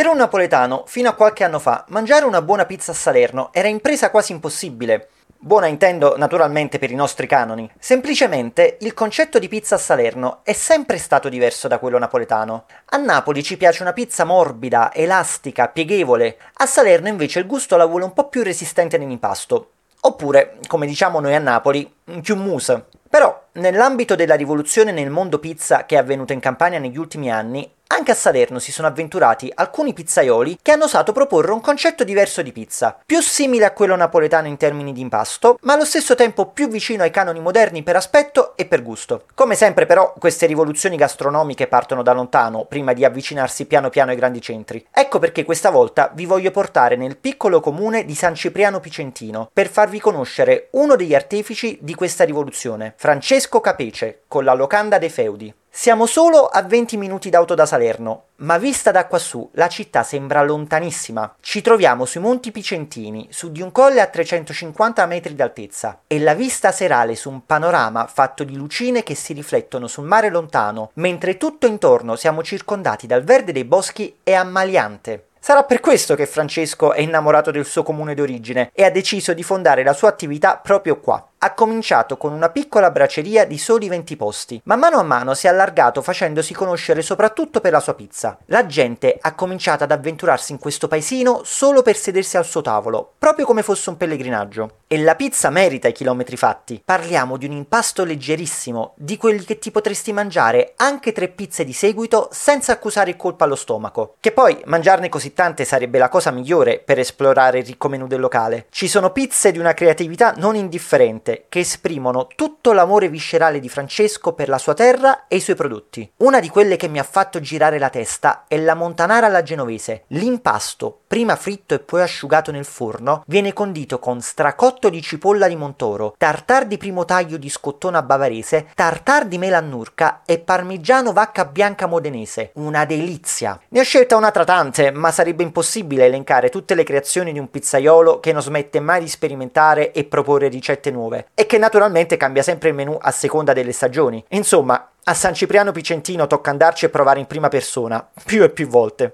Per un napoletano, fino a qualche anno fa, mangiare una buona pizza a Salerno era impresa quasi impossibile. Buona intendo naturalmente per i nostri canoni. Semplicemente il concetto di pizza a Salerno è sempre stato diverso da quello napoletano. A Napoli ci piace una pizza morbida, elastica, pieghevole. A Salerno invece il gusto la vuole un po' più resistente nell'impasto. Oppure, come diciamo noi a Napoli, più mousse. Però, nell'ambito della rivoluzione nel mondo pizza che è avvenuta in Campania negli ultimi anni, anche a Salerno si sono avventurati alcuni pizzaioli che hanno osato proporre un concetto diverso di pizza, più simile a quello napoletano in termini di impasto, ma allo stesso tempo più vicino ai canoni moderni per aspetto e per gusto. Come sempre però queste rivoluzioni gastronomiche partono da lontano prima di avvicinarsi piano piano ai grandi centri. Ecco perché questa volta vi voglio portare nel piccolo comune di San Cipriano Picentino per farvi conoscere uno degli artefici di questa rivoluzione, Francesco Capece, con la locanda dei feudi. Siamo solo a 20 minuti d'auto da Salerno, ma vista da quassù la città sembra lontanissima. Ci troviamo sui Monti Picentini, su di un colle a 350 metri d'altezza, e la vista serale su un panorama fatto di lucine che si riflettono sul mare lontano, mentre tutto intorno siamo circondati dal verde dei boschi è ammaliante. Sarà per questo che Francesco è innamorato del suo comune d'origine e ha deciso di fondare la sua attività proprio qua ha cominciato con una piccola braceria di soli 20 posti, ma mano a mano si è allargato facendosi conoscere soprattutto per la sua pizza. La gente ha cominciato ad avventurarsi in questo paesino solo per sedersi al suo tavolo, proprio come fosse un pellegrinaggio. E la pizza merita i chilometri fatti. Parliamo di un impasto leggerissimo, di quelli che ti potresti mangiare anche tre pizze di seguito senza accusare il colpo allo stomaco. Che poi mangiarne così tante sarebbe la cosa migliore per esplorare il ricco menù del locale. Ci sono pizze di una creatività non indifferente scelte che esprimono tutto l'amore viscerale di Francesco per la sua terra e i suoi prodotti. Una di quelle che mi ha fatto girare la testa è la montanara alla genovese. L'impasto, prima fritto e poi asciugato nel forno, viene condito con stracotto di cipolla di Montoro, tartar di primo taglio di scottona bavarese, tartar di melannurca e parmigiano vacca bianca modenese. Una delizia. Ne ho scelta una tra tante, ma sarebbe impossibile elencare tutte le creazioni di un pizzaiolo che non smette mai di sperimentare e proporre ricette nuove e che naturalmente cambia sempre il menù a seconda delle stagioni. Insomma, a San Cipriano Picentino tocca andarci e provare in prima persona, più e più volte.